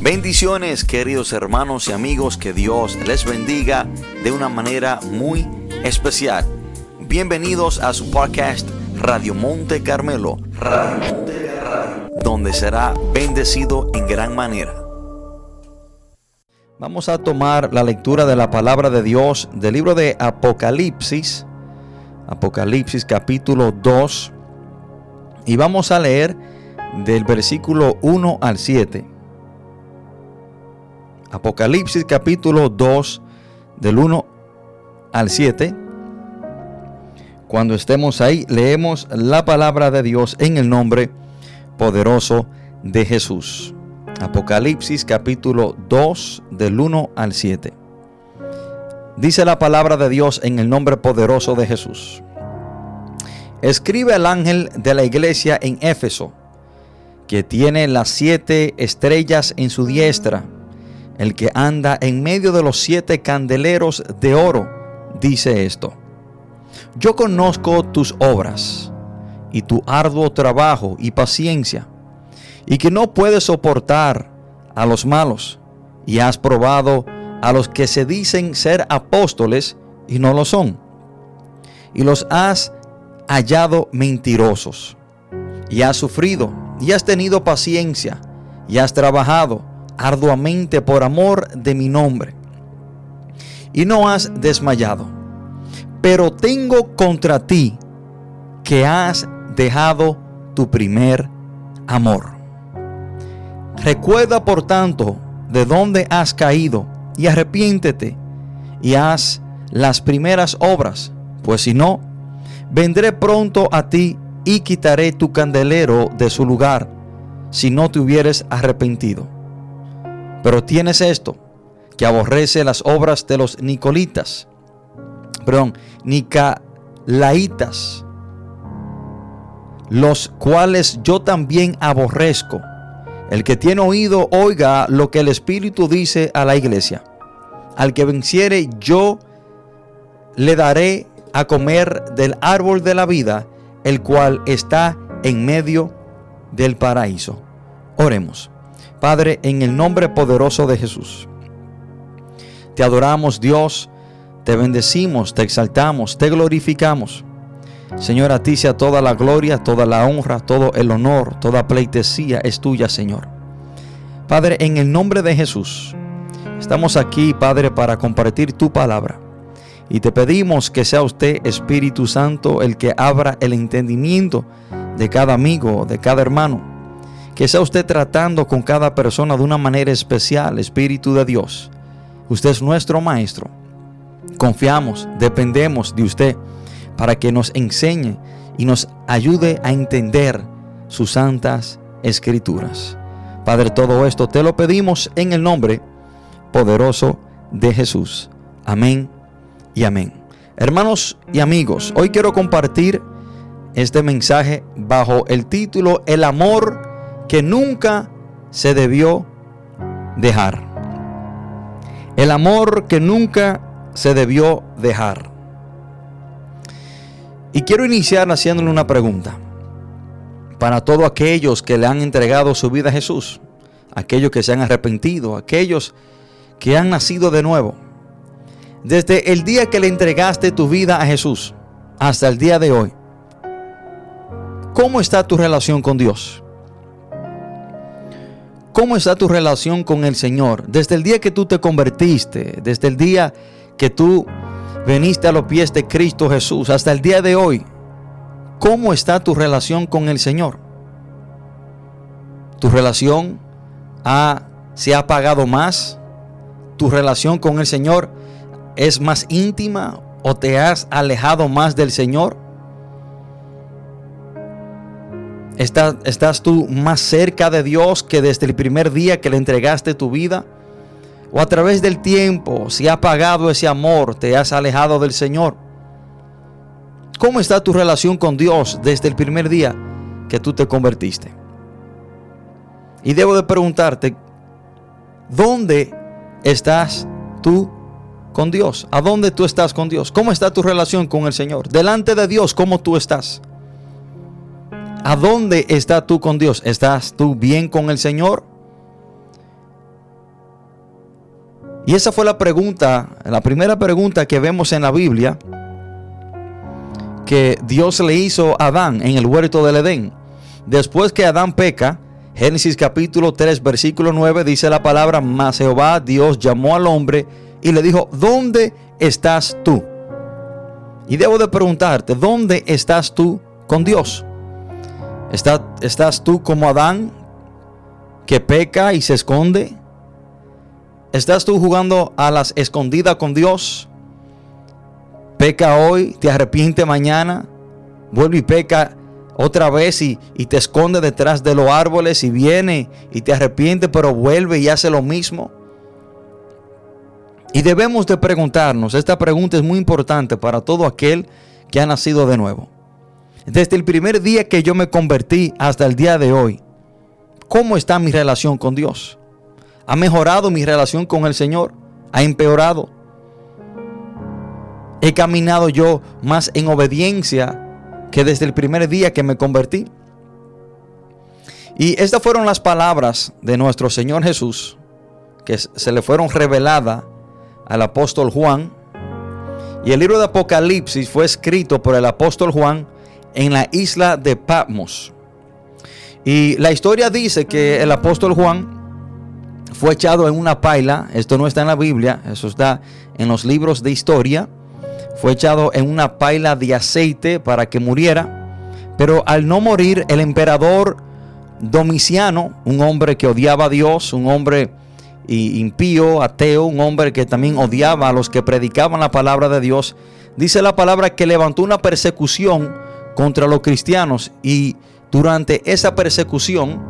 Bendiciones queridos hermanos y amigos, que Dios les bendiga de una manera muy especial. Bienvenidos a su podcast Radio Monte Carmelo, donde será bendecido en gran manera. Vamos a tomar la lectura de la palabra de Dios del libro de Apocalipsis, Apocalipsis capítulo 2, y vamos a leer del versículo 1 al 7. Apocalipsis capítulo 2 del 1 al 7. Cuando estemos ahí, leemos la palabra de Dios en el nombre poderoso de Jesús. Apocalipsis capítulo 2 del 1 al 7. Dice la palabra de Dios en el nombre poderoso de Jesús. Escribe al ángel de la iglesia en Éfeso, que tiene las siete estrellas en su diestra, el que anda en medio de los siete candeleros de oro, dice esto. Yo conozco tus obras y tu arduo trabajo y paciencia y que no puedes soportar a los malos, y has probado a los que se dicen ser apóstoles y no lo son, y los has hallado mentirosos, y has sufrido, y has tenido paciencia, y has trabajado arduamente por amor de mi nombre, y no has desmayado. Pero tengo contra ti que has dejado tu primer amor. Recuerda por tanto de dónde has caído y arrepiéntete y haz las primeras obras, pues si no, vendré pronto a ti y quitaré tu candelero de su lugar, si no te hubieres arrepentido. Pero tienes esto, que aborrece las obras de los nicolitas, perdón, nicalaitas, los cuales yo también aborrezco. El que tiene oído, oiga lo que el Espíritu dice a la iglesia. Al que venciere, yo le daré a comer del árbol de la vida, el cual está en medio del paraíso. Oremos. Padre, en el nombre poderoso de Jesús. Te adoramos, Dios, te bendecimos, te exaltamos, te glorificamos. Señor, a ti sea toda la gloria, toda la honra, todo el honor, toda pleitesía es tuya, Señor. Padre, en el nombre de Jesús, estamos aquí, Padre, para compartir tu palabra. Y te pedimos que sea usted, Espíritu Santo, el que abra el entendimiento de cada amigo, de cada hermano. Que sea usted tratando con cada persona de una manera especial, Espíritu de Dios. Usted es nuestro Maestro. Confiamos, dependemos de usted para que nos enseñe y nos ayude a entender sus santas escrituras. Padre, todo esto te lo pedimos en el nombre poderoso de Jesús. Amén y amén. Hermanos y amigos, hoy quiero compartir este mensaje bajo el título El amor que nunca se debió dejar. El amor que nunca se debió dejar. Y quiero iniciar haciéndole una pregunta. Para todos aquellos que le han entregado su vida a Jesús, aquellos que se han arrepentido, aquellos que han nacido de nuevo. Desde el día que le entregaste tu vida a Jesús hasta el día de hoy, ¿cómo está tu relación con Dios? ¿Cómo está tu relación con el Señor? Desde el día que tú te convertiste, desde el día que tú veniste a los pies de Cristo Jesús hasta el día de hoy, ¿cómo está tu relación con el Señor? ¿Tu relación se ha apagado más? ¿Tu relación con el Señor es más íntima o te has alejado más del Señor? ¿Estás, ¿Estás tú más cerca de Dios que desde el primer día que le entregaste tu vida? o a través del tiempo, si ha apagado ese amor, te has alejado del Señor. ¿Cómo está tu relación con Dios desde el primer día que tú te convertiste? Y debo de preguntarte, ¿dónde estás tú con Dios? ¿A dónde tú estás con Dios? ¿Cómo está tu relación con el Señor? Delante de Dios, ¿cómo tú estás? ¿A dónde estás tú con Dios? ¿Estás tú bien con el Señor? Y esa fue la pregunta, la primera pregunta que vemos en la Biblia que Dios le hizo a Adán en el huerto del Edén. Después que Adán peca, Génesis capítulo 3, versículo 9 dice la palabra, mas Jehová Dios llamó al hombre y le dijo, ¿dónde estás tú? Y debo de preguntarte, ¿dónde estás tú con Dios? ¿Estás, ¿Estás tú como Adán que peca y se esconde? ¿Estás tú jugando a las escondidas con Dios? Peca hoy, te arrepiente mañana, vuelve y peca otra vez y, y, te esconde detrás de los árboles y viene y te arrepiente, pero vuelve y hace lo mismo. Y debemos de preguntarnos, esta pregunta es muy importante para todo aquel que ha nacido de nuevo. Desde el primer día que yo me convertí hasta el día de hoy, ¿cómo está mi relación con Dios? ¿Ha mejorado mi relación con el Señor? ¿Ha empeorado? ¿He caminado yo más en obediencia que desde el primer día que me convertí? Y estas fueron las palabras de nuestro Señor Jesús que se le fueron reveladas al apóstol Juan. Y el libro de Apocalipsis fue escrito por el apóstol Juan en la isla de Patmos. Y la historia dice que el apóstol Juan fue echado en una paila. Esto no está en la Biblia, eso está en los libros de historia. Fue echado en una paila de aceite para que muriera. Pero al no morir, el emperador Domiciano, un hombre que odiaba a Dios, un hombre impío, ateo, un hombre que también odiaba a los que predicaban la palabra de Dios, dice la palabra que levantó una persecución contra los cristianos y durante esa persecución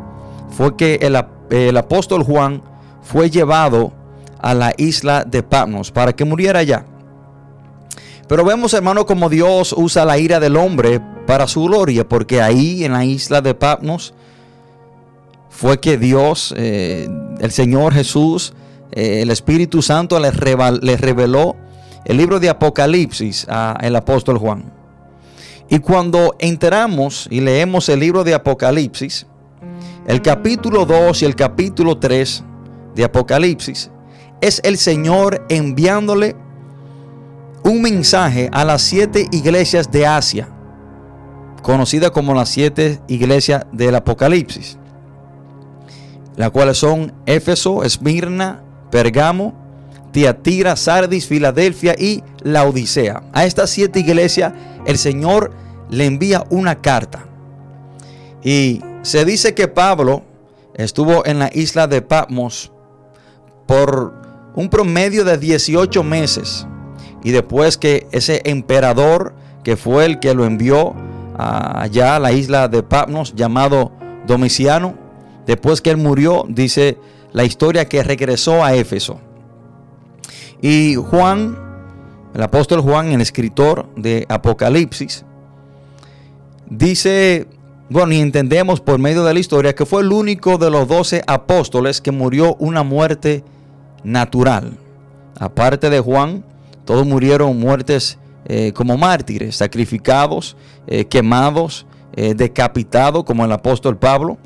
fue que el, apóstol Juan fue llevado a la isla de Patmos para que muriera allá. Pero vemos, hermano, como Dios usa la ira del hombre para su gloria, porque ahí en la isla de Patmos fue que Dios, eh, el Señor Jesús, eh, el Espíritu Santo le reveló el libro de Apocalipsis al apóstol Juan. Y cuando entramos y leemos el libro de Apocalipsis, el capítulo 2 y el capítulo 3 de Apocalipsis, es el Señor enviándole un mensaje a las siete iglesias de Asia, conocida como las siete iglesias del Apocalipsis las cuales son Éfeso, Esmirna, Pergamo, Tiatira, Sardis, Filadelfia y la Odisea. A estas siete iglesias el Señor le envía una carta. Y se dice que Pablo estuvo en la isla de Patmos por un promedio de 18 meses. Y después que ese emperador, que fue el que lo envió allá a la isla de Patmos, llamado Domiciano, Después que él murió, dice la historia que regresó a Éfeso. Y Juan, el apóstol Juan, el escritor de Apocalipsis, dice, bueno, y entendemos por medio de la historia que fue el único de los doce apóstoles que murió una muerte natural. Aparte de Juan, todos murieron muertes eh, como mártires, sacrificados, eh, quemados, eh, decapitados, como el apóstol Pablo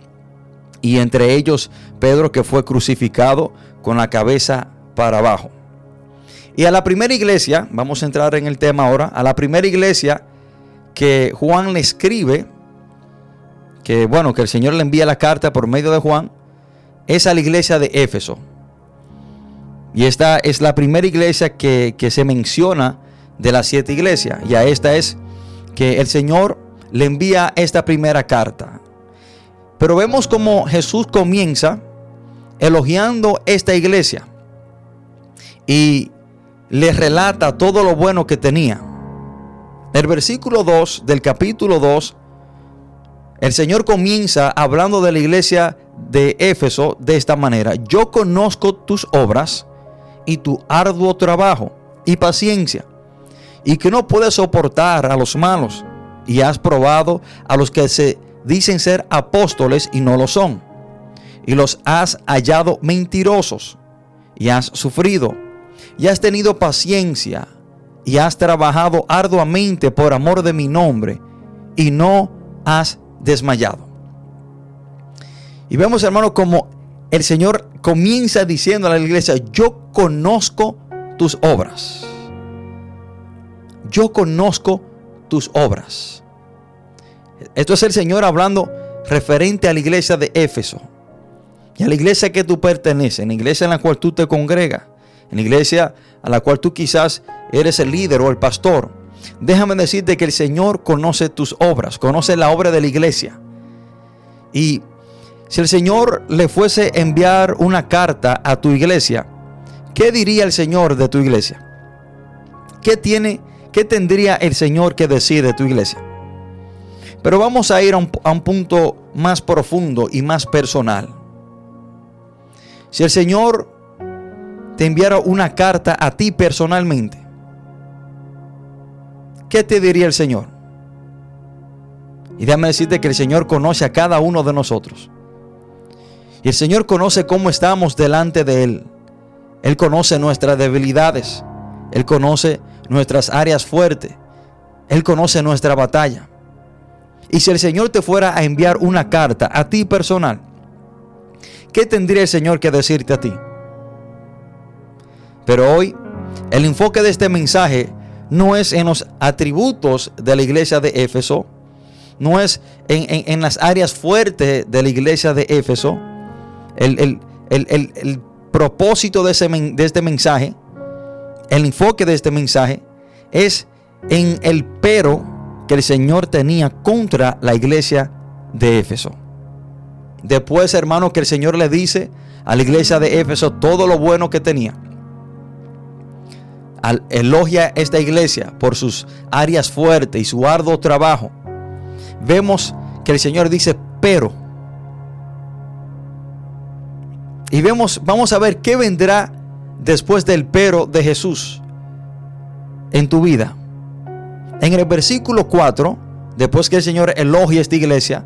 y entre ellos Pedro que fue crucificado con la cabeza para abajo. Y a la primera iglesia, vamos a entrar en el tema ahora, a la primera iglesia que Juan le escribe, que bueno, que el Señor le envía la carta por medio de Juan, es a la iglesia de Éfeso. Y esta es la primera iglesia que, que se menciona de las siete iglesias. Y a esta es que el Señor le envía esta primera carta. Pero vemos como Jesús comienza elogiando esta iglesia y le relata todo lo bueno que tenía. El versículo 2 del capítulo 2, el Señor comienza hablando de la iglesia de Éfeso de esta manera. Yo conozco tus obras y tu arduo trabajo y paciencia, y que no puedes soportar a los malos, y has probado a los que se dicen ser apóstoles y no lo son. Y los has hallado mentirosos y has sufrido y has tenido paciencia y has trabajado arduamente por amor de mi nombre y no has desmayado. Y vemos, hermano, como el Señor comienza diciendo a la iglesia, yo conozco tus obras. Yo conozco tus obras. Esto es el Señor hablando referente a la iglesia de Éfeso. Y a la iglesia que tú perteneces, en la iglesia en la cual tú te congregas, en la iglesia a la cual tú quizás eres el líder o el pastor. Déjame decirte que el Señor conoce tus obras, conoce la obra de la iglesia. Y si el Señor le fuese a enviar una carta a tu iglesia, ¿qué diría el Señor de tu iglesia? ¿Qué tiene, qué tendría el Señor que decir de tu iglesia? Pero vamos a ir a un, a un punto más profundo y más personal. Si el Señor te enviara una carta a ti personalmente, ¿qué te diría el Señor? Y déjame decirte que el Señor conoce a cada uno de nosotros. Y el Señor conoce cómo estamos delante de Él. Él conoce nuestras debilidades. Él conoce nuestras áreas fuertes. Él conoce nuestra batalla. Y si el Señor te fuera a enviar una carta a ti personal, ¿qué tendría el Señor que decirte a ti? Pero hoy el enfoque de este mensaje no es en los atributos de la iglesia de Éfeso, no es en, las áreas fuertes de la iglesia de Éfeso. El, propósito de, ese, de este mensaje, el enfoque de este mensaje es en el pero que el Señor tenía contra la iglesia de Éfeso. Después, hermano, que el Señor le dice a la iglesia de Éfeso todo lo bueno que tenía. Elogia esta iglesia por sus áreas fuertes y su arduo trabajo vemos que el Señor dice, pero. Y vemos, vamos a ver qué vendrá después del pero de Jesús en tu vida. En el versículo 4, después que el Señor elogia esta iglesia,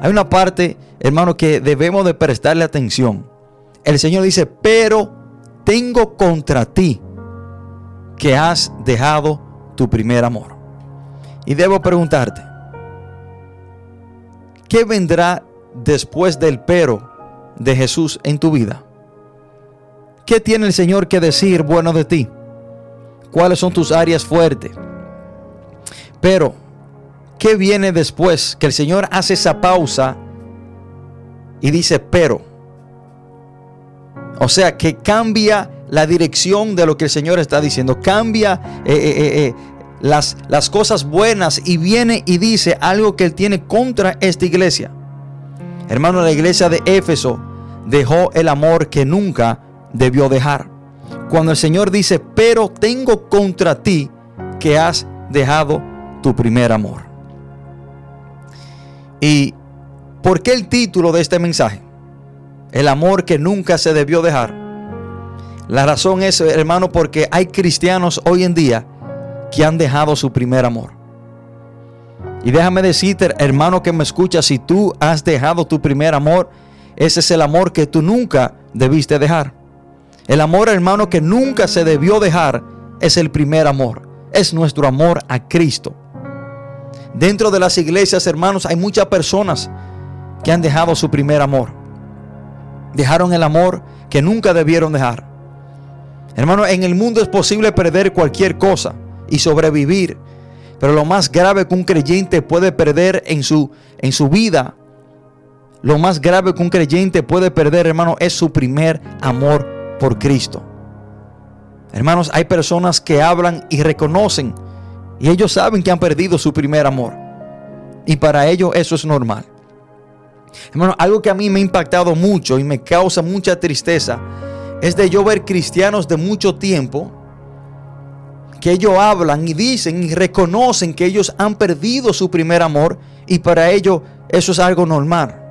hay una parte, hermano, que debemos de prestarle atención. El Señor dice, pero tengo contra ti que has dejado tu primer amor. Y debo preguntarte, ¿Qué vendrá después del pero de Jesús en tu vida? ¿Qué tiene el Señor que decir bueno de ti? ¿Cuáles son tus áreas fuertes? Pero, ¿qué viene después? Que el Señor hace esa pausa y dice pero. O sea, que cambia la dirección de lo que el Señor está diciendo. Cambia eh, eh, eh, las, las cosas buenas y viene y dice algo que él tiene contra esta iglesia. Hermano, la iglesia de Éfeso dejó el amor que nunca debió dejar. Cuando el Señor dice, pero tengo contra ti que has dejado tu primer amor. ¿Y por qué el título de este mensaje? El amor que nunca se debió dejar. La razón es, hermano, porque hay cristianos hoy en día que han dejado su primer amor. Y déjame decirte, hermano que me escucha, si tú has dejado tu primer amor, ese es el amor que tú nunca debiste dejar. El amor, hermano, que nunca se debió dejar, es el primer amor. Es nuestro amor a Cristo. Dentro de las iglesias, hermanos, hay muchas personas que han dejado su primer amor. Dejaron el amor que nunca debieron dejar. Hermano, en el mundo es posible perder cualquier cosa y sobrevivir. Pero lo más grave que un creyente puede perder en su, en su vida, lo más grave que un creyente puede perder, hermano, es su primer amor por Cristo. Hermanos, hay personas que hablan y reconocen y ellos saben que han perdido su primer amor. Y para ellos eso es normal. Hermano, algo que a mí me ha impactado mucho y me causa mucha tristeza es de yo ver cristianos de mucho tiempo que ellos hablan y dicen y reconocen que ellos han perdido su primer amor y para ellos eso es algo normal.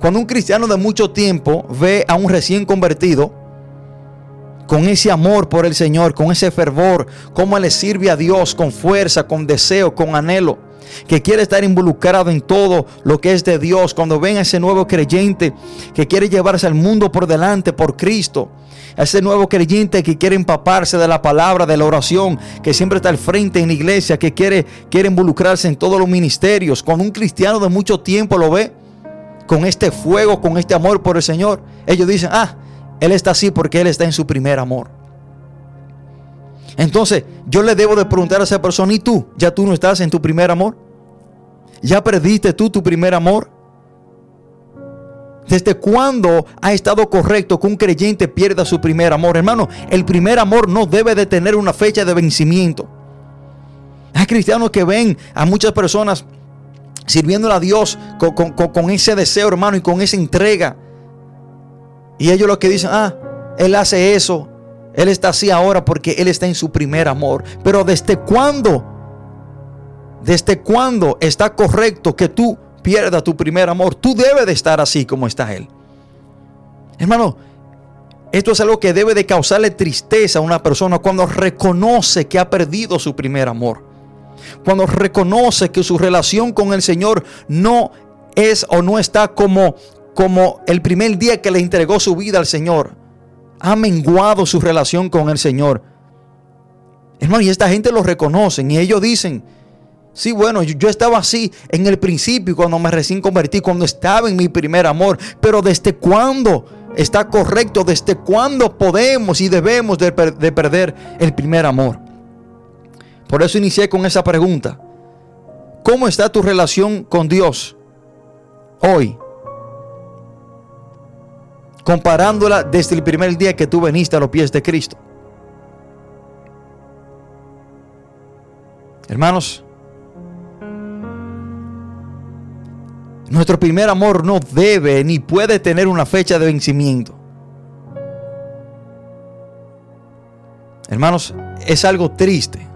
Cuando un cristiano de mucho tiempo ve a un recién convertido con ese amor por el Señor, con ese fervor, cómo le sirve a Dios con fuerza, con deseo, con anhelo, que quiere estar involucrado en todo lo que es de Dios, cuando ven a ese nuevo creyente que quiere llevarse al mundo por delante por Cristo, a ese nuevo creyente que quiere empaparse de la palabra, de la oración, que siempre está al frente en la iglesia, que quiere, quiere involucrarse en todos los ministerios, cuando un cristiano de mucho tiempo lo ve, con este fuego, con este amor por el Señor, ellos dicen, ah, Él está así porque Él está en su primer amor. Entonces, yo le debo de preguntar a esa persona, ¿y tú? ¿Ya tú no estás en tu primer amor? ¿Ya perdiste tú tu primer amor? ¿Desde cuándo ha estado correcto que un creyente pierda su primer amor? Hermano, el primer amor no debe de tener una fecha de vencimiento. Hay cristianos que ven a muchas personas sirviéndole a Dios con, ese deseo, hermano, y con esa entrega. Y ellos lo que dicen, ah, Él hace eso, Él está así ahora porque Él está en su primer amor. Pero ¿desde cuándo? ¿Desde cuándo está correcto que tú pierdas tu primer amor? Tú debes de estar así como está Él. Hermano, esto es algo que debe de causarle tristeza a una persona cuando reconoce que ha perdido su primer amor cuando reconoce que su relación con el Señor no es o no está como, como el primer día que le entregó su vida al Señor. Ha menguado su relación con el Señor. Hermano, y esta gente lo reconocen y ellos dicen, sí, bueno, yo, estaba así en el principio cuando me recién convertí, cuando estaba en mi primer amor, pero ¿desde cuándo está correcto? ¿Desde cuándo podemos y debemos de, de perder el primer amor? Por eso inicié con esa pregunta. ¿Cómo está tu relación con Dios hoy? Comparándola desde el primer día que tú veniste a los pies de Cristo. Hermanos, nuestro primer amor no debe ni puede tener una fecha de vencimiento. Hermanos, es algo triste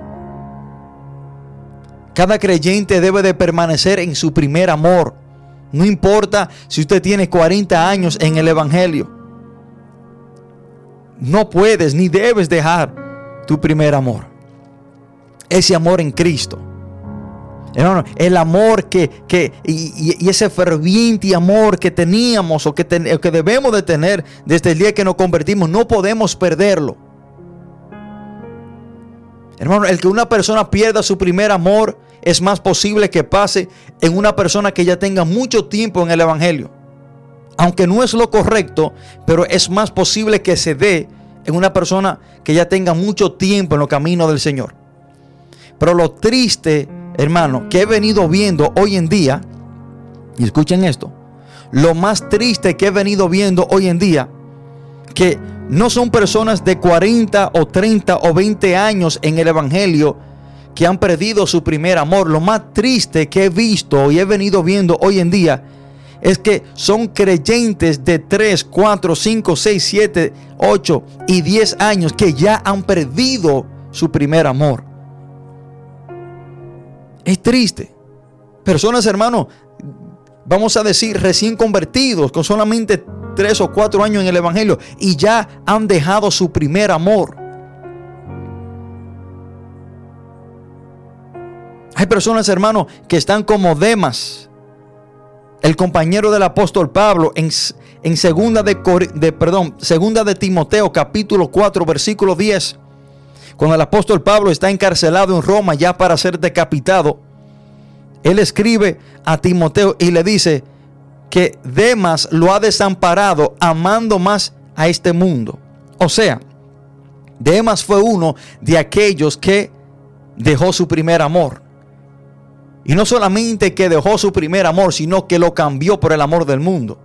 cada creyente debe de permanecer en su primer amor. No importa si usted tiene 40 años en el Evangelio. No puedes ni debes dejar tu primer amor. Ese amor en Cristo. Hermano, el amor que, y, ese ferviente amor que teníamos o que, que debemos de tener desde el día que nos convertimos, no podemos perderlo. Hermano, el que una persona pierda su primer amor es más posible que pase en una persona que ya tenga mucho tiempo en el Evangelio. Aunque no es lo correcto, pero es más posible que se dé en una persona que ya tenga mucho tiempo en los caminos del Señor. Pero lo triste, hermano, que he venido viendo hoy en día, y escuchen esto, lo más triste que he venido viendo hoy en día, que no son personas de 40 o 30 o 20 años en el Evangelio que han perdido su primer amor. Lo más triste que he visto y he venido viendo hoy en día es que son creyentes de 3, 4, 5, 6, 7, 8 y 10 años que ya han perdido su primer amor. Es triste. Personas, hermano, vamos a decir, recién convertidos, con solamente 3 o 4 años en el Evangelio y ya han dejado su primer amor. Hay personas, hermanos, que están como Demas, el compañero del apóstol Pablo, en, segunda, de, de, perdón, segunda de Timoteo, capítulo 4, versículo 10. Cuando el apóstol Pablo está encarcelado en Roma ya para ser decapitado, él escribe a Timoteo y le dice que Demas lo ha desamparado amando más a este mundo. O sea, Demas fue uno de aquellos que dejó su primer amor. Y no solamente que dejó su primer amor, sino que lo cambió por el amor del mundo.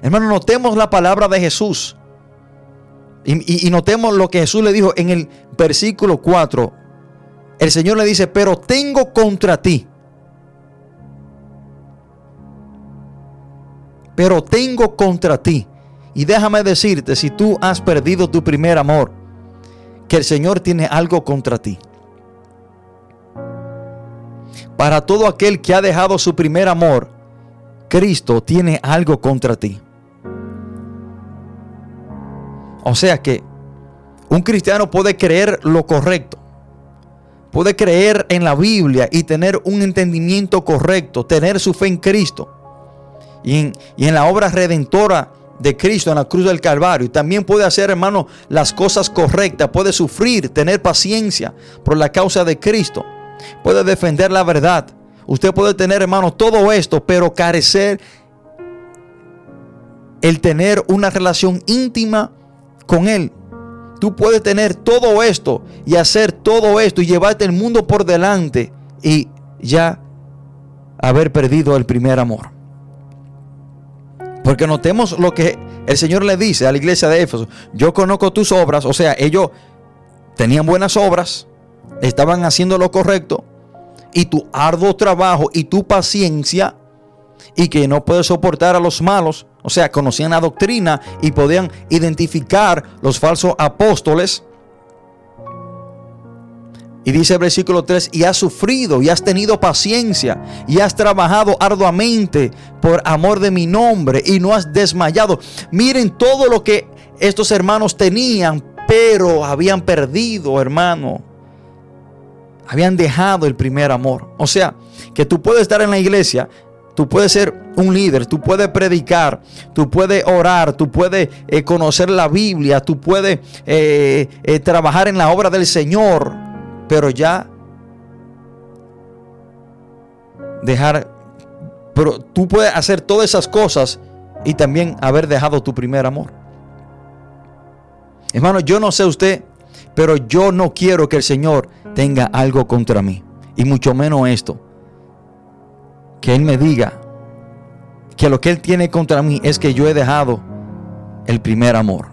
Hermano, notemos la palabra de Jesús. Y, notemos lo que Jesús le dijo en el versículo 4. El Señor le dice, pero tengo contra ti. Pero tengo contra ti. Y déjame decirte, si tú has perdido tu primer amor, que el Señor tiene algo contra ti para todo aquel que ha dejado su primer amor, Cristo tiene algo contra ti. O sea que un cristiano puede creer lo correcto, puede creer en la Biblia y tener un entendimiento correcto, tener su fe en Cristo y en, la obra redentora de Cristo en la cruz del Calvario. Y también puede hacer, hermano, las cosas correctas, puede sufrir, tener paciencia por la causa de Cristo puede defender la verdad. usted puede tener, hermano, todo esto, pero carecer el tener una relación íntima con Él. Tú puedes tener todo esto y hacer todo esto y llevarte el mundo por delante y ya haber perdido el primer amor. Porque notemos lo que el Señor le dice a la iglesia de Éfeso. Yo conozco tus obras, o sea, ellos tenían buenas obras, estaban haciendo lo correcto, y tu arduo trabajo y tu paciencia, y que no puedes soportar a los malos, o sea, conocían la doctrina y podían identificar los falsos apóstoles. Y dice el versículo 3, y has sufrido, y has tenido paciencia, y has trabajado arduamente por amor de mi nombre, y no has desmayado. Miren todo lo que estos hermanos tenían, pero habían perdido, hermano. Habían dejado el primer amor. O sea, que tú puedes estar en la iglesia, Tú puedes ser un líder, tú puedes predicar, tú puedes orar, tú puedes eh, conocer la Biblia, tú puedes eh, eh, trabajar en la obra del Señor, pero ya dejar, pero tú puedes hacer todas esas cosas y también haber dejado tu primer amor. Hermano, yo no sé usted, pero yo no quiero que el Señor tenga algo contra mí, y mucho menos esto que Él me diga que lo que Él tiene contra mí es que yo he dejado el primer amor.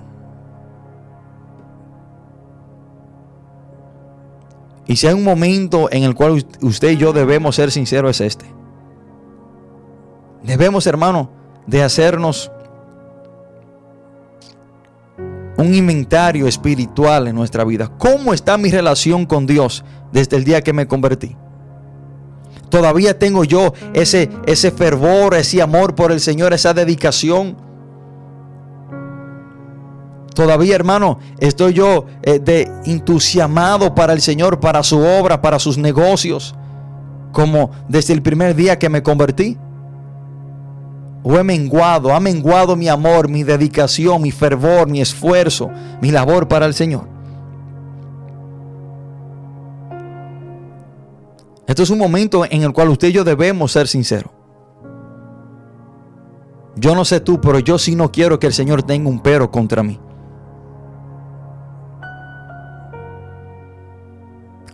Y si hay un momento en el cual usted y yo debemos ser sinceros es este. Debemos, hermano, de hacernos un inventario espiritual en nuestra vida. ¿Cómo está mi relación con Dios desde el día que me convertí? Todavía tengo yo ese, ese fervor, ese amor por el Señor, esa dedicación. Todavía, hermano, estoy yo eh, de entusiasmado para el Señor, para su obra, para sus negocios, como desde el primer día que me convertí. O he menguado, ha menguado mi amor, mi dedicación, mi fervor, mi esfuerzo, mi labor para el Señor. Esto es un momento en el cual usted y yo debemos ser sinceros. Yo no sé tú, pero yo sí no quiero que el Señor tenga un pero contra mí.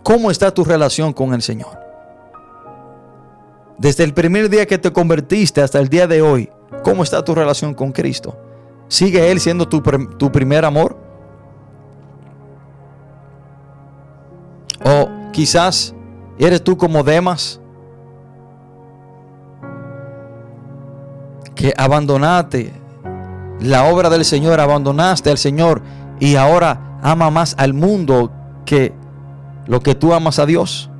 ¿Cómo está tu relación con el Señor? Desde el primer día que te convertiste hasta el día de hoy, ¿cómo está tu relación con Cristo? ¿Sigue Él siendo tu, tu primer amor? O quizás ¿Eres tú como Demas? Que abandonaste la obra del Señor, abandonaste al Señor y ahora ama más al mundo que lo que tú amas a Dios.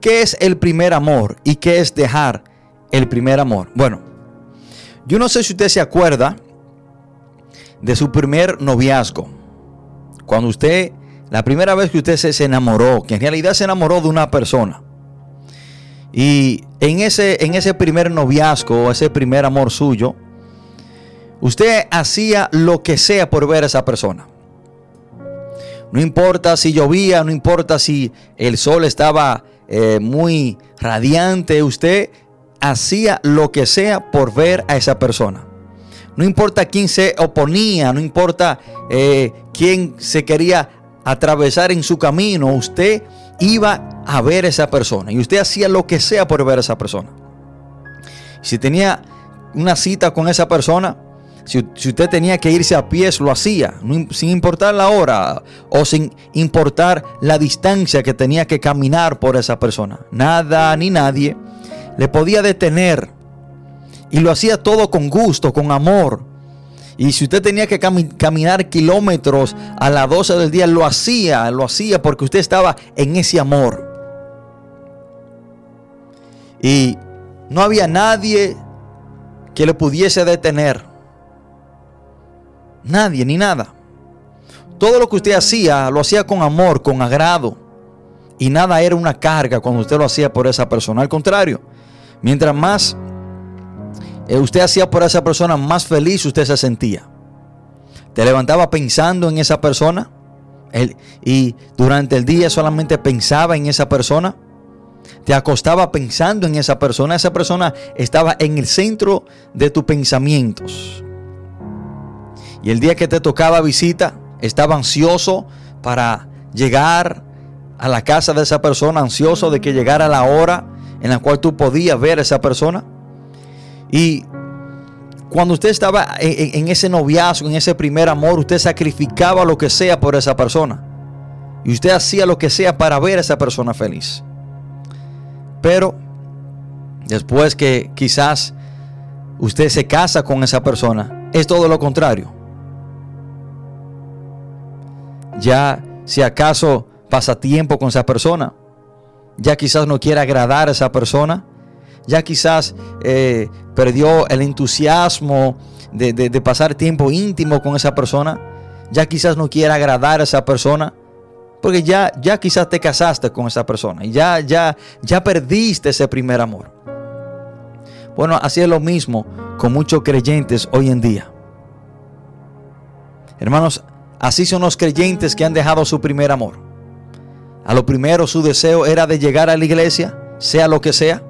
¿Qué es el primer amor y qué es dejar el primer amor? Bueno, yo no sé si usted se acuerda de su primer noviazgo. Cuando usted la primera vez que usted se, enamoró, que en realidad se enamoró de una persona. Y en ese, en ese primer noviazgo, ese primer amor suyo, usted hacía lo que sea por ver a esa persona. No importa si llovía, no importa si el sol estaba eh, muy radiante, usted hacía lo que sea por ver a esa persona. No importa quién se oponía, no importa eh, quién se quería atravesar en su camino, usted iba a ver a esa persona y usted hacía lo que sea por ver a esa persona. Si tenía una cita con esa persona, si, usted tenía que irse a pies, lo hacía, sin importar la hora o sin importar la distancia que tenía que caminar por esa persona. Nada ni nadie le podía detener. Y lo hacía todo con gusto, con amor. Y si usted tenía que caminar kilómetros a las 12 del día, lo hacía, lo hacía porque usted estaba en ese amor. Y no había nadie que le pudiese detener. Nadie ni nada. Todo lo que usted hacía, lo hacía con amor, con agrado. Y nada era una carga cuando usted lo hacía por esa persona. Al contrario, mientras más usted hacía por esa persona más feliz usted se sentía. Te levantaba pensando en esa persona y durante el día solamente pensaba en esa persona. te acostaba pensando en esa persona, esa persona estaba en el centro de tus pensamientos. Y el día que te tocaba visita, estaba ansioso para llegar a la casa de esa persona, ansioso de que llegara la hora en la cual tú podías ver a esa persona. Y cuando usted estaba en, ese noviazgo, en ese primer amor, usted sacrificaba lo que sea por esa persona. Y usted hacía lo que sea para ver a esa persona feliz. Pero después que quizás usted se casa con esa persona, es todo lo contrario. Ya si acaso pasa tiempo con esa persona, ya quizás no quiere agradar a esa persona, ya quizás eh, perdió el entusiasmo de, pasar tiempo íntimo con esa persona, ya quizás no quiere agradar a esa persona, porque ya, ya quizás te casaste con esa persona y ya, ya, ya perdiste ese primer amor. Bueno, así es lo mismo con muchos creyentes hoy en día. Hermanos, así son los creyentes que han dejado su primer amor. A lo primero su deseo era de llegar a la iglesia, sea lo que sea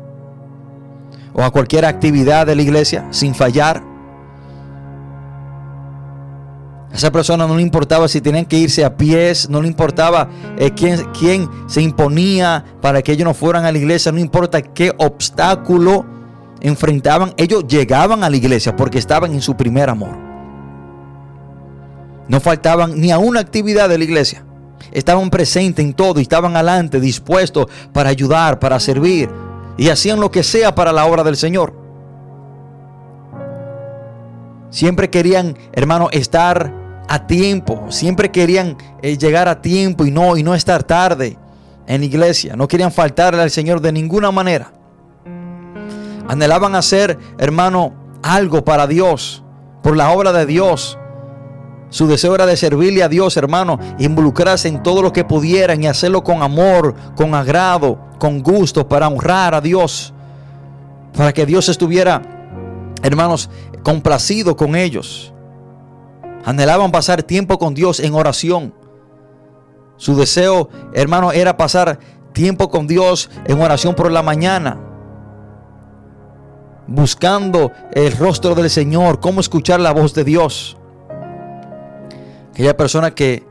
o a cualquier actividad de la iglesia sin fallar. A esa persona no le importaba si tenían que irse a pies, no le importaba eh, quién, quién se imponía para que ellos no fueran a la iglesia, no importa qué obstáculo enfrentaban, ellos llegaban a la iglesia porque estaban en su primer amor. No faltaban ni a una actividad de la iglesia. Estaban presentes en todo y estaban adelante, dispuestos para ayudar, para servir, y hacían lo que sea para la obra del Señor. Siempre querían, hermano, estar a tiempo, siempre querían eh, llegar a tiempo y no y no estar tarde en iglesia, no querían faltarle al Señor de ninguna manera. Anhelaban hacer, hermano, algo para Dios, por la obra de Dios. Su deseo era de servirle a Dios, hermano, involucrarse en todo lo que pudieran y hacerlo con amor, con agrado, con gusto, para honrar a Dios. Para que Dios estuviera, hermanos, complacido con ellos. Anhelaban pasar tiempo con Dios en oración. Su deseo, hermano, era pasar tiempo con Dios en oración por la mañana. Buscando el rostro del Señor, cómo escuchar la voz de Dios. Aquella persona que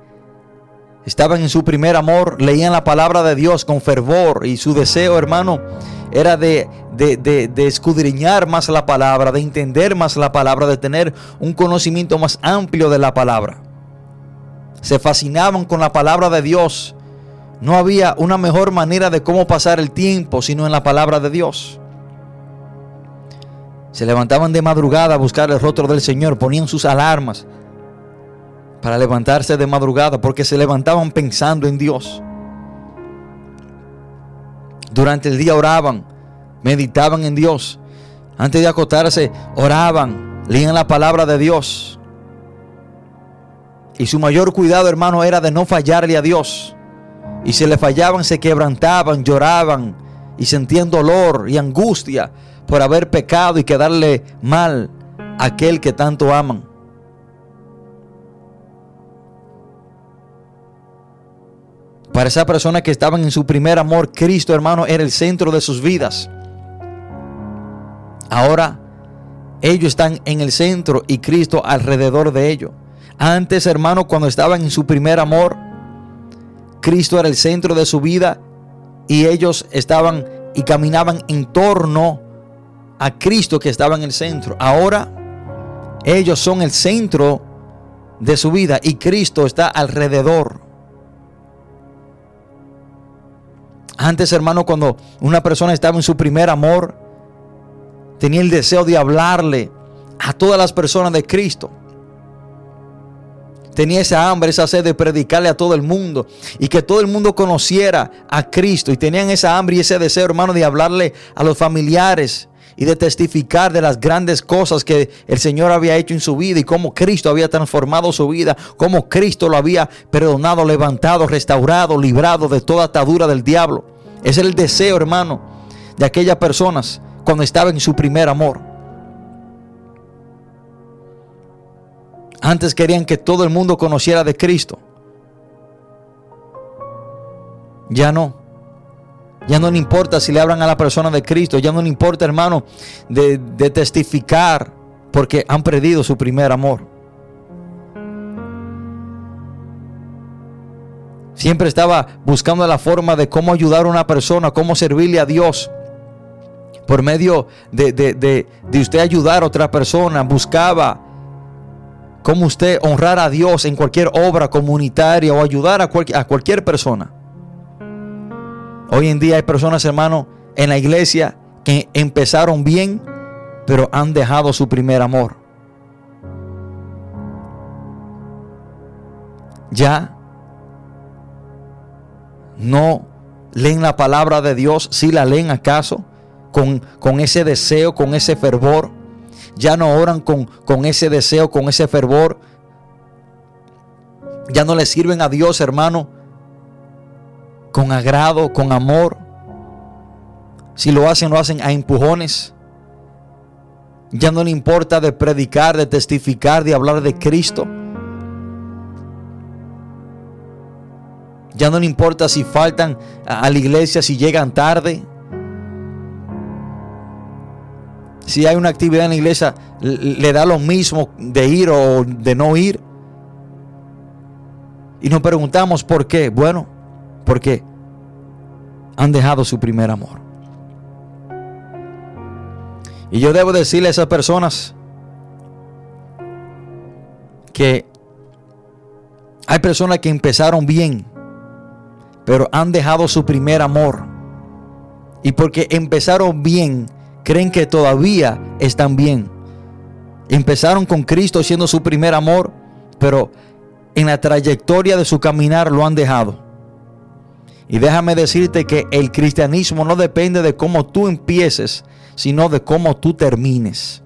estaban en su primer amor, leían la palabra de Dios con fervor y su deseo, hermano, era de, de, escudriñar más la palabra, de entender más la palabra, de tener un conocimiento más amplio de la palabra. Se fascinaban con la palabra de Dios. No había una mejor manera de cómo pasar el tiempo sino en la palabra de Dios. Se levantaban de madrugada a buscar el rostro del Señor, ponían sus alarmas, para levantarse de madrugada porque se levantaban pensando en Dios. Durante el día oraban, meditaban en Dios. Antes de acostarse, oraban, leían la palabra de Dios. Y su mayor cuidado, hermano, era de no fallarle a Dios. Y si le fallaban, se quebrantaban, lloraban y sentían dolor y angustia por haber pecado y quedarle mal a aquel que tanto aman. Para esa persona que estaban en su primer amor, Cristo hermano era el centro de sus vidas. Ahora ellos están en el centro y Cristo alrededor de ellos. Antes hermano, cuando estaban en su primer amor, Cristo era el centro de su vida y ellos estaban y caminaban en torno a Cristo que estaba en el centro. Ahora ellos son el centro de su vida y Cristo está alrededor. Antes, hermano, cuando una persona estaba en su primer amor, tenía el deseo de hablarle a todas las personas de Cristo. Tenía esa hambre, esa sed de predicarle a todo el mundo y que todo el mundo conociera a Cristo. Y tenían esa hambre y ese deseo, hermano, de hablarle a los familiares y de testificar de las grandes cosas que el Señor había hecho en su vida y cómo Cristo había transformado su vida, cómo Cristo lo había perdonado, levantado, restaurado, librado de toda atadura del diablo. Es el deseo, hermano, de aquellas personas cuando estaban en su primer amor. Antes querían que todo el mundo conociera de Cristo. Ya no. Ya no le importa si le hablan a la persona de Cristo. Ya no le importa, hermano, de, testificar porque han perdido su primer amor. Siempre estaba buscando la forma de cómo ayudar a una persona, cómo servirle a Dios. Por medio de, usted ayudar a otra persona, buscaba cómo usted honrar a Dios en cualquier obra comunitaria o ayudar a cualquier persona. Hoy en día hay personas, hermano, en la iglesia que empezaron bien, pero han dejado su primer amor. Ya no leen la palabra de Dios, si la leen acaso, con, con, ese deseo, con ese fervor. Ya no oran con, con ese deseo, con ese fervor. Ya no le sirven a Dios, hermano, con agrado, con amor. Si lo hacen, lo hacen a empujones. Ya no le importa de predicar, de testificar, de hablar de Cristo. Ya no le importa si faltan a la iglesia, si llegan tarde. Si hay una actividad en la iglesia, le da lo mismo de ir o de no ir. Y nos preguntamos por qué. Bueno, porque han dejado su primer amor. Y yo debo decirle a esas personas que hay personas que empezaron bien pero han dejado su primer amor. Y porque empezaron bien, creen que todavía están bien. Empezaron con Cristo siendo su primer amor, pero en la trayectoria de su caminar lo han dejado. Y déjame decirte que el cristianismo no depende de cómo tú empieces, sino de cómo tú termines.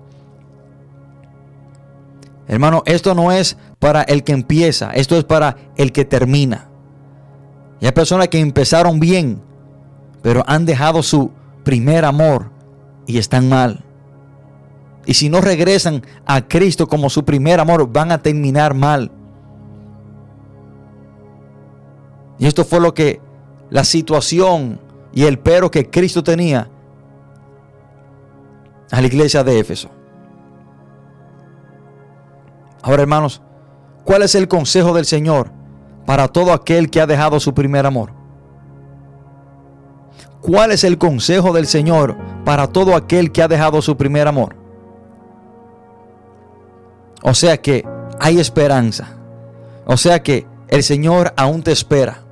Hermano, esto no es para el que empieza, esto es para el que termina. Y hay personas que empezaron bien, pero han dejado su primer amor y están mal. Y si no regresan a Cristo como su primer amor, van a terminar mal. Y esto fue lo que la situación y el pero que Cristo tenía a la iglesia de Éfeso. Ahora, hermanos, ¿cuál es el consejo del Señor? para todo aquel que ha dejado su primer amor? ¿Cuál es el consejo del Señor para todo aquel que ha dejado su primer amor? O sea que hay esperanza. O sea que el Señor aún te espera.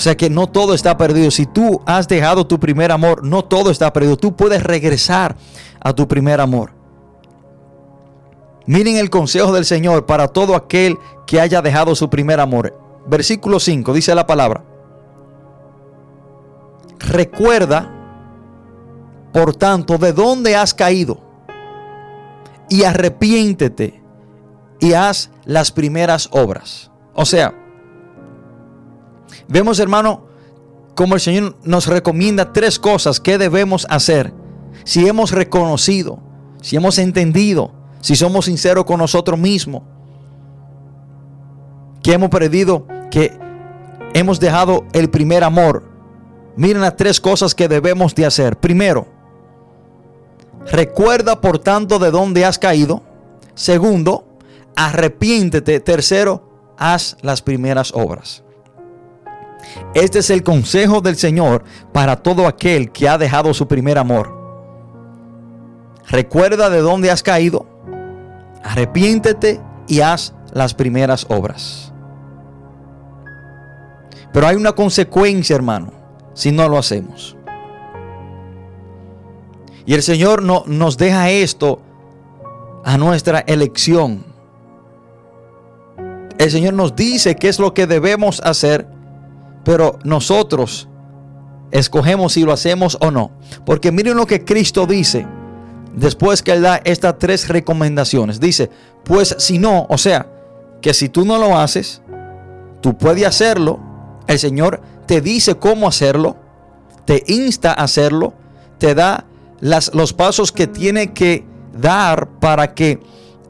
O sea que no todo está perdido. Si tú has dejado tu primer amor, no todo está perdido. Tú puedes regresar a tu primer amor. Miren el consejo del Señor para todo aquel que haya dejado su primer amor. Versículo 5 dice la palabra. Recuerda, por tanto, de dónde has caído y arrepiéntete y haz las primeras obras. O sea, vemos hermano, como el Señor nos recomienda tres cosas que debemos hacer si hemos reconocido, si hemos entendido si somos sinceros con nosotros mismos, que hemos perdido, que hemos dejado el primer amor, miren las tres cosas que debemos de hacer. Primero, recuerda por tanto de dónde has caído. Segundo, arrepiéntete. Tercero, haz las primeras obras. Este es el consejo del Señor para todo aquel que ha dejado su primer amor. Recuerda de dónde has caído arrepiéntete y haz las primeras obras. Pero hay una consecuencia, hermano, si no lo hacemos. Y el Señor no, nos deja esto a nuestra elección. El Señor nos dice qué es lo que debemos hacer, pero nosotros escogemos si lo hacemos o no. Porque miren lo que Cristo dice después que él da estas tres recomendaciones. Dice, pues si no, o sea, que si tú no lo haces, tú puedes hacerlo. El Señor te dice cómo hacerlo, te insta a hacerlo, te da los pasos que tiene que dar para que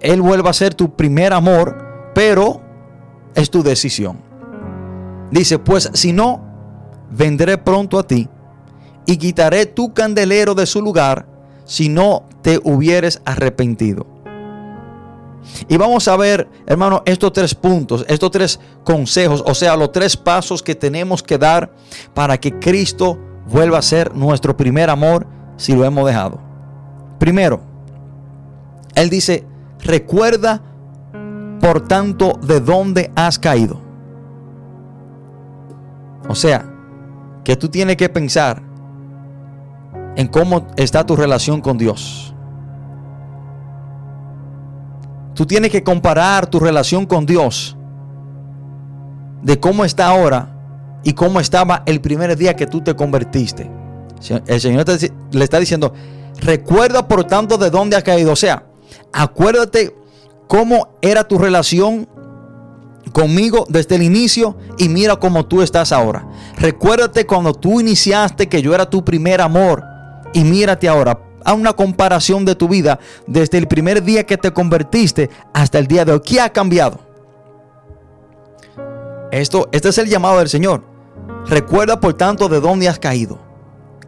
Él vuelva a ser tu primer amor, pero es tu decisión. Dice, pues si no, vendré pronto a ti y quitaré tu candelero de su lugar si no te hubieres arrepentido. Y vamos a ver, hermano, estos tres puntos, estos tres consejos, o sea, los tres pasos que tenemos que dar para que Cristo vuelva a ser nuestro primer amor si lo hemos dejado. Primero, Él dice, recuerda por tanto de dónde has caído. O sea, que tú tienes que pensar en cómo está tu relación con Dios. Tú tienes que comparar tu relación con Dios de cómo está ahora y cómo estaba el primer día que tú te convertiste. El Señor le está diciendo, recuerda por tanto de dónde has caído. O sea, acuérdate cómo era tu relación conmigo desde el inicio y mira cómo tú estás ahora. Recuérdate cuando tú iniciaste que yo era tu primer amor y mírate ahora. A una comparación de tu vida desde el primer día que te convertiste hasta el día de hoy. ¿Qué ha cambiado? Esto, este es el llamado del Señor. Recuerda por tanto de dónde has caído.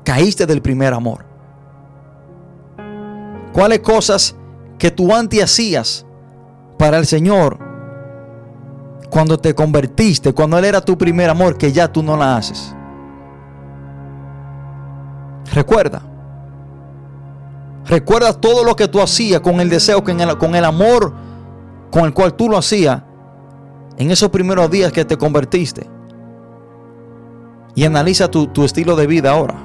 Caíste del primer amor. ¿Cuáles cosas que tú antes hacías para el Señor cuando te convertiste, cuando Él era tu primer amor, que ya tú no la haces? Recuerda. Recuerda todo lo que tú hacías con el deseo, con el, amor con el cual tú lo hacías en esos primeros días que te convertiste. Y analiza tu, tu estilo de vida ahora.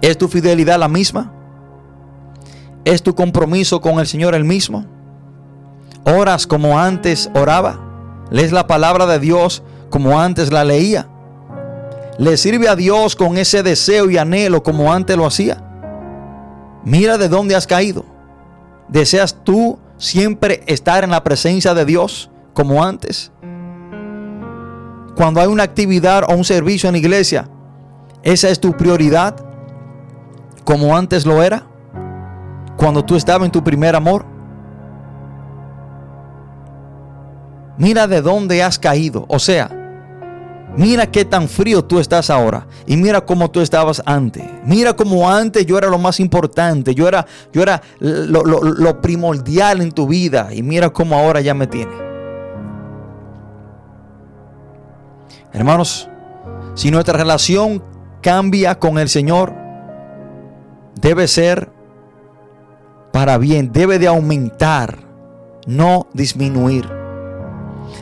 ¿Es tu fidelidad la misma? ¿Es tu compromiso con el Señor el mismo? ¿Oras como antes oraba? ¿Lees la palabra de Dios como antes la leía? ¿Le sirve a Dios con ese deseo y anhelo como antes lo hacía? Mira de dónde has caído. ¿Deseas tú siempre estar en la presencia de Dios como antes? Cuando hay una actividad o un servicio en la iglesia, ¿esa es tu prioridad como antes lo era? Cuando tú estabas en tu primer amor. Mira de dónde has caído. O sea, Mira qué tan frío tú estás ahora. Y mira cómo tú estabas antes. Mira cómo antes yo era lo más importante. Yo era, yo era lo, lo primordial en tu vida. Y mira cómo ahora ya me tiene. Hermanos, si nuestra relación cambia con el Señor, debe ser para bien. Debe de aumentar, no disminuir.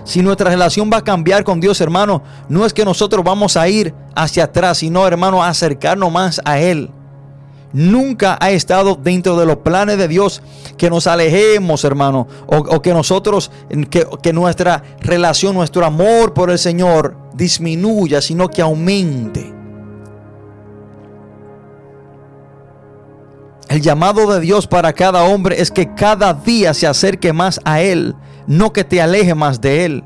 Si nuestra relación va a cambiar con Dios, hermano, no es que nosotros vamos a ir hacia atrás, sino, hermano, a acercarnos más a Él. Nunca ha estado dentro de los planes de Dios que nos alejemos, hermano, o, que nosotros, que, que nuestra relación, nuestro amor por el Señor disminuya, sino que aumente. El llamado de Dios para cada hombre es que cada día se acerque más a Él no que te aleje más de Él.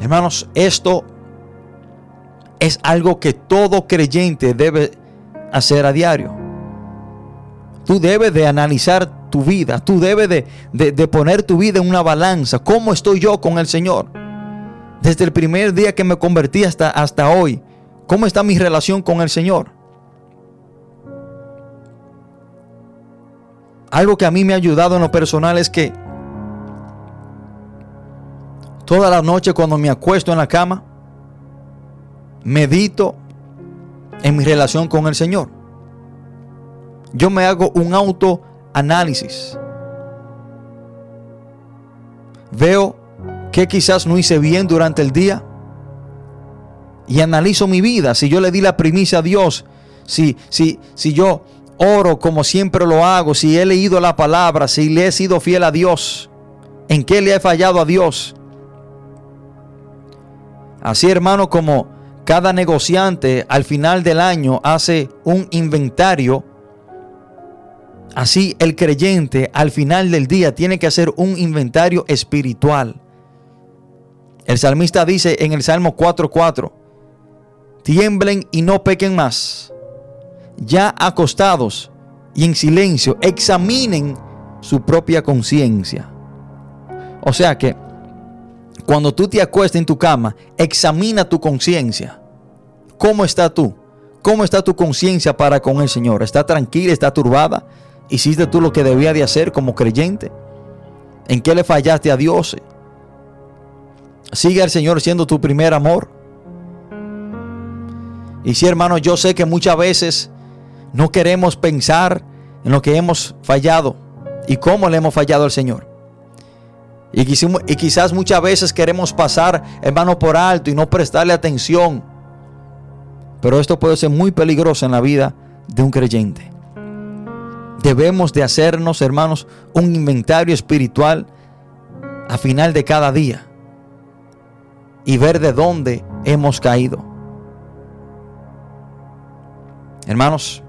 Hermanos, esto es algo que todo creyente debe hacer a diario. Tú debes de analizar tu vida, tú debes de, de, poner tu vida en una balanza. ¿Cómo estoy yo con el Señor? Desde el primer día que me convertí hasta, hasta hoy, ¿cómo está mi relación con el Señor? Algo que a mí me ha ayudado en lo personal es que toda la noche cuando me acuesto en la cama, medito en mi relación con el Señor. Yo me hago un autoanálisis. Veo que quizás no hice bien durante el día y analizo mi vida. Si yo le di la primicia a Dios, si, si, si yo oro como siempre lo hago, si he leído la palabra, si le he sido fiel a Dios, en qué le he fallado a Dios. Así hermano, como cada negociante al final del año hace un inventario, así el creyente al final del día tiene que hacer un inventario espiritual. El salmista dice en el Salmo 4:4, tiemblen y no pequen más ya acostados y en silencio, examinen su propia conciencia. O sea que cuando tú te acuestas en tu cama, examina tu conciencia. ¿Cómo está tú? ¿Cómo está tu conciencia para con el Señor? ¿Está tranquila? ¿Está turbada? ¿Hiciste tú lo que debía de hacer como creyente? ¿En qué le fallaste a Dios? ¿Sigue al Señor siendo tu primer amor? Y si hermano, yo sé que muchas veces no queremos pensar en lo que hemos fallado y cómo le hemos fallado al Señor. Y, quizás muchas veces queremos pasar, hermano, por alto y no prestarle atención. Pero esto puede ser muy peligroso en la vida de un creyente. Debemos de hacernos, hermanos, un inventario espiritual a final de cada día y ver de dónde hemos caído. Hermanos,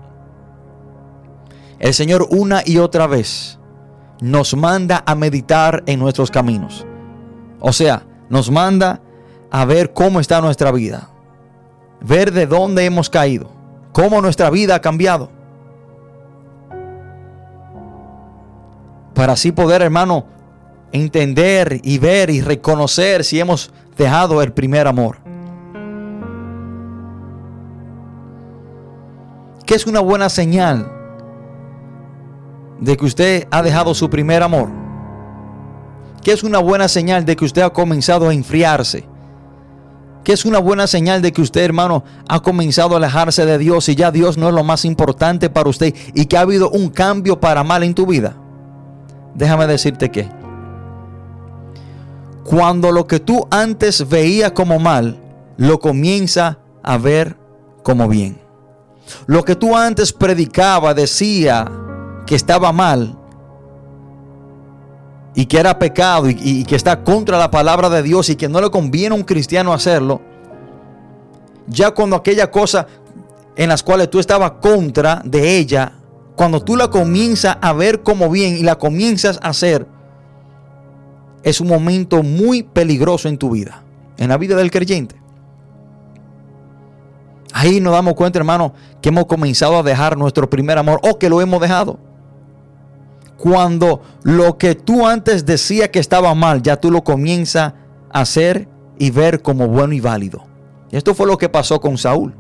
el Señor una y otra vez nos manda a meditar en nuestros caminos. O sea, nos manda a ver cómo está nuestra vida. Ver de dónde hemos caído. Cómo nuestra vida ha cambiado. Para así poder, hermano, entender y ver y reconocer si hemos dejado el primer amor. ¿Qué es una buena señal de que usted ha dejado su primer amor? ¿Qué es una buena señal de que usted ha comenzado a enfriarse? ¿Qué es una buena señal de que usted, hermano, ha comenzado a alejarse de Dios y ya Dios no es lo más importante para usted y que ha habido un cambio para mal en tu vida? Déjame decirte que cuando lo que tú antes veías como mal, lo comienza a ver como bien. Lo que tú antes predicaba, decía, que estaba mal y que era pecado y, que está contra la palabra de Dios y que no le conviene a un cristiano hacerlo, ya cuando aquella cosa en las cuales tú estabas contra de ella, cuando tú la comienzas a ver como bien y la comienzas a hacer, es un momento muy peligroso en tu vida, en la vida del creyente. Ahí nos damos cuenta, hermano, que hemos comenzado a dejar nuestro primer amor o que lo hemos dejado cuando lo que tú antes decías que estaba mal, ya tú lo comienzas a hacer y ver como bueno y válido. esto fue lo que pasó con Saúl.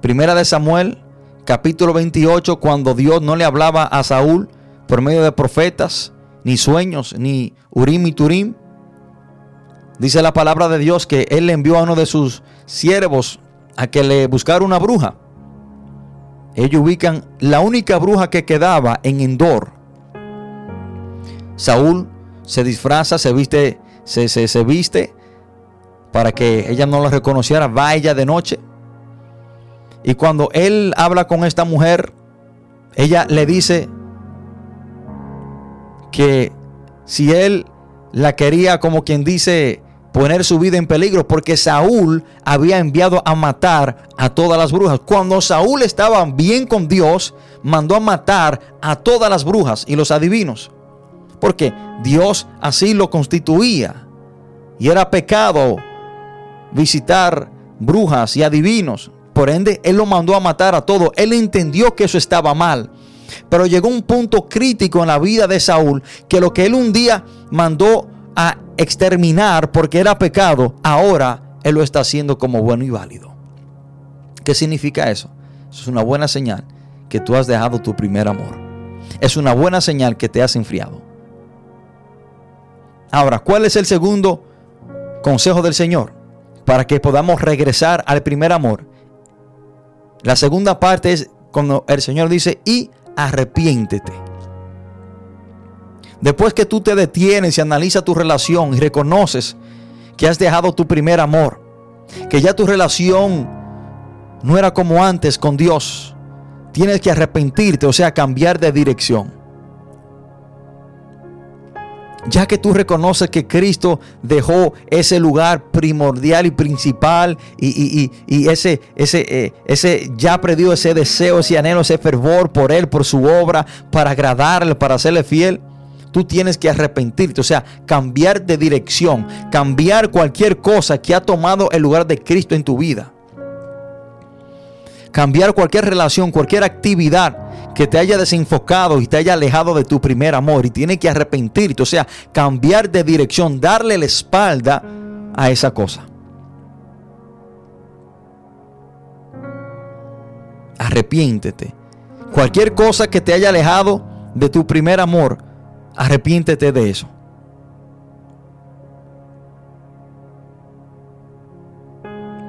Primera de Samuel, capítulo 28, cuando Dios no le hablaba a Saúl por medio de profetas, ni sueños, ni Urim y Turim. Dice la palabra de Dios que él le envió a uno de sus siervos a que le buscara una bruja ellos ubican la única bruja que quedaba en Endor. Saúl se disfraza, se viste, se, se, viste para que ella no la reconociera, va ella de noche. Y cuando él habla con esta mujer, ella le dice que si él la quería como quien dice poner su vida en peligro porque Saúl había enviado a matar a todas las brujas. Cuando Saúl estaba bien con Dios, mandó a matar a todas las brujas y los adivinos. Porque Dios así lo constituía. Y era pecado visitar brujas y adivinos. Por ende, Él lo mandó a matar a todos. Él entendió que eso estaba mal. Pero llegó un punto crítico en la vida de Saúl que lo que él un día mandó a exterminar porque era pecado, ahora Él lo está haciendo como bueno y válido. ¿Qué significa eso? Es una buena señal que tú has dejado tu primer amor. Es una buena señal que te has enfriado. Ahora, ¿cuál es el segundo consejo del Señor? Para que podamos regresar al primer amor. La segunda parte es cuando el Señor dice, y arrepiéntete. Después que tú te detienes y analizas tu relación y reconoces que has dejado tu primer amor, que ya tu relación no era como antes con Dios, tienes que arrepentirte, o sea, cambiar de dirección. Ya que tú reconoces que Cristo dejó ese lugar primordial y principal y, ese, ese, eh, ese ya perdió ese deseo, ese anhelo, ese fervor por Él, por su obra, para agradarle, para hacerle fiel tú tienes que arrepentirte, o sea, cambiar de dirección, cambiar cualquier cosa que ha tomado el lugar de Cristo en tu vida. Cambiar cualquier relación, cualquier actividad que te haya desenfocado y te haya alejado de tu primer amor y tiene que arrepentirte, o sea, cambiar de dirección, darle la espalda a esa cosa. Arrepiéntete. Cualquier cosa que te haya alejado de tu primer amor, arrepiéntete de eso.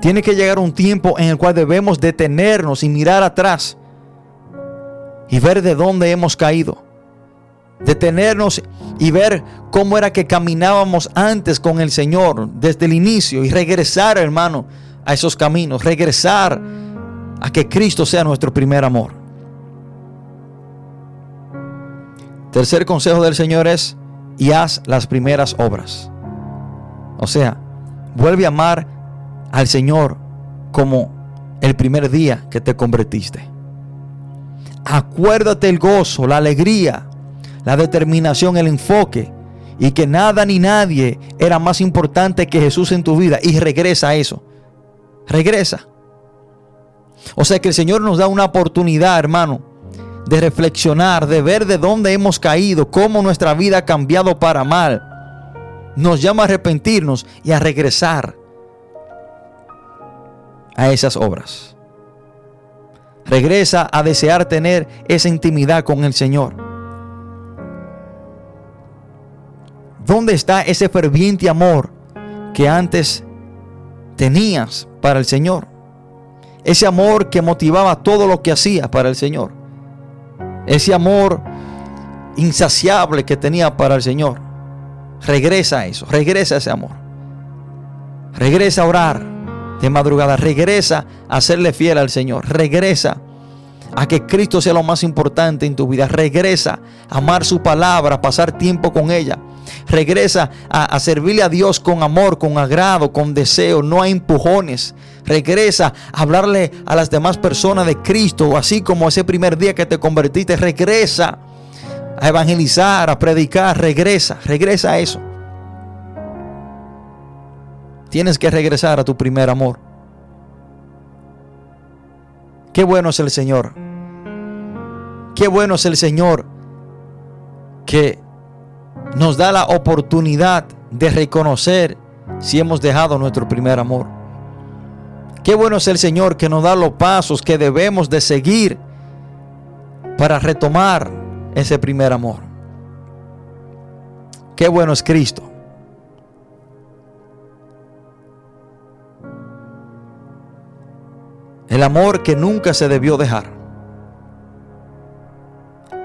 Tiene que llegar un tiempo en el cual debemos detenernos y mirar atrás y ver de dónde hemos caído. Detenernos y ver cómo era que caminábamos antes con el Señor desde el inicio y regresar, hermano, a esos caminos. Regresar a que Cristo sea nuestro primer amor. Tercer consejo del Señor es, y haz las primeras obras. O sea, vuelve a amar al Señor como el primer día que te convertiste. Acuérdate el gozo, la alegría, la determinación, el enfoque y que nada ni nadie era más importante que Jesús en tu vida y regresa a eso. Regresa. O sea que el Señor nos da una oportunidad, hermano, de reflexionar, de ver de dónde hemos caído, cómo nuestra vida ha cambiado para mal. Nos llama a arrepentirnos y a regresar a esas obras. Regresa a desear tener esa intimidad con el Señor. ¿Dónde está ese ferviente amor que antes tenías para el Señor? Ese amor que motivaba todo lo que hacía para el Señor. Ese amor insaciable que tenía para el Señor. Regresa a eso, regresa a ese amor. Regresa a orar de madrugada. Regresa a serle fiel al Señor. Regresa a que Cristo sea lo más importante en tu vida. Regresa a amar su palabra, pasar tiempo con ella. Regresa a, servirle a Dios con amor, con agrado, con deseo, no a empujones. Regresa a hablarle a las demás personas de Cristo, así como ese primer día que te convertiste. Regresa a evangelizar, a predicar. Regresa, regresa a eso. Tienes que regresar a tu primer amor. Qué bueno es el Señor. Qué bueno es el Señor que nos da la oportunidad de reconocer si hemos dejado nuestro primer amor. Qué bueno es el Señor que nos da los pasos que debemos de seguir para retomar ese primer amor. Qué bueno es Cristo. El amor que nunca se debió dejar.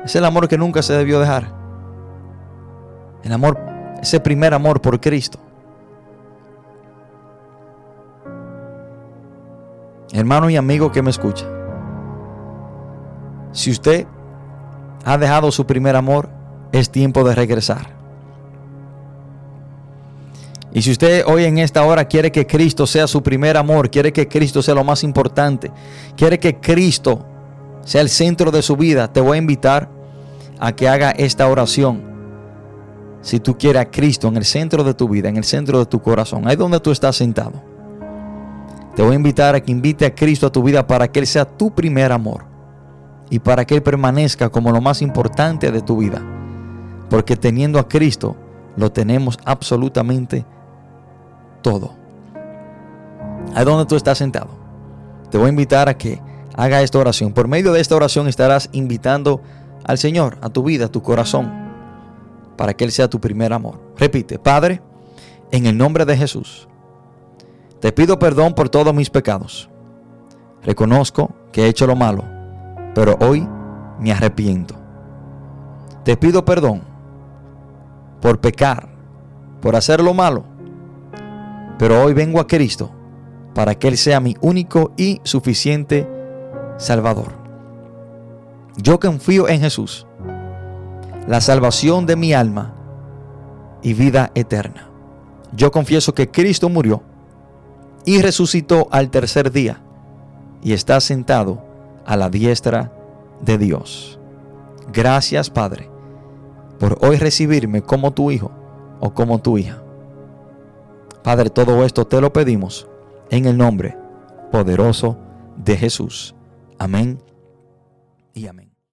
Es el amor que nunca se debió dejar. El amor, ese primer amor por Cristo. Hermano y amigo que me escucha. Si usted ha dejado su primer amor, es tiempo de regresar. Y si usted hoy en esta hora quiere que Cristo sea su primer amor, quiere que Cristo sea lo más importante, quiere que Cristo sea el centro de su vida, te voy a invitar a que haga esta oración. Si tú quieres a Cristo en el centro de tu vida, en el centro de tu corazón, ahí donde tú estás sentado. Te voy a invitar a que invite a Cristo a tu vida para que Él sea tu primer amor y para que Él permanezca como lo más importante de tu vida. Porque teniendo a Cristo, lo tenemos absolutamente todo. Ahí donde tú estás sentado. Te voy a invitar a que haga esta oración. Por medio de esta oración estarás invitando al Señor, a tu vida, a tu corazón, para que Él sea tu primer amor. Repite, Padre, en el nombre de Jesús, te pido perdón por todos mis pecados. Reconozco que he hecho lo malo, pero hoy me arrepiento. Te pido perdón por pecar, por hacer lo malo pero hoy vengo a Cristo para que Él sea mi único y suficiente Salvador. Yo confío en Jesús, la salvación de mi alma y vida eterna. Yo confieso que Cristo murió y resucitó al tercer día y está sentado a la diestra de Dios. Gracias Padre por hoy recibirme como tu hijo o como tu hija. Padre, todo esto te lo pedimos en el nombre poderoso de Jesús. Amén y amén.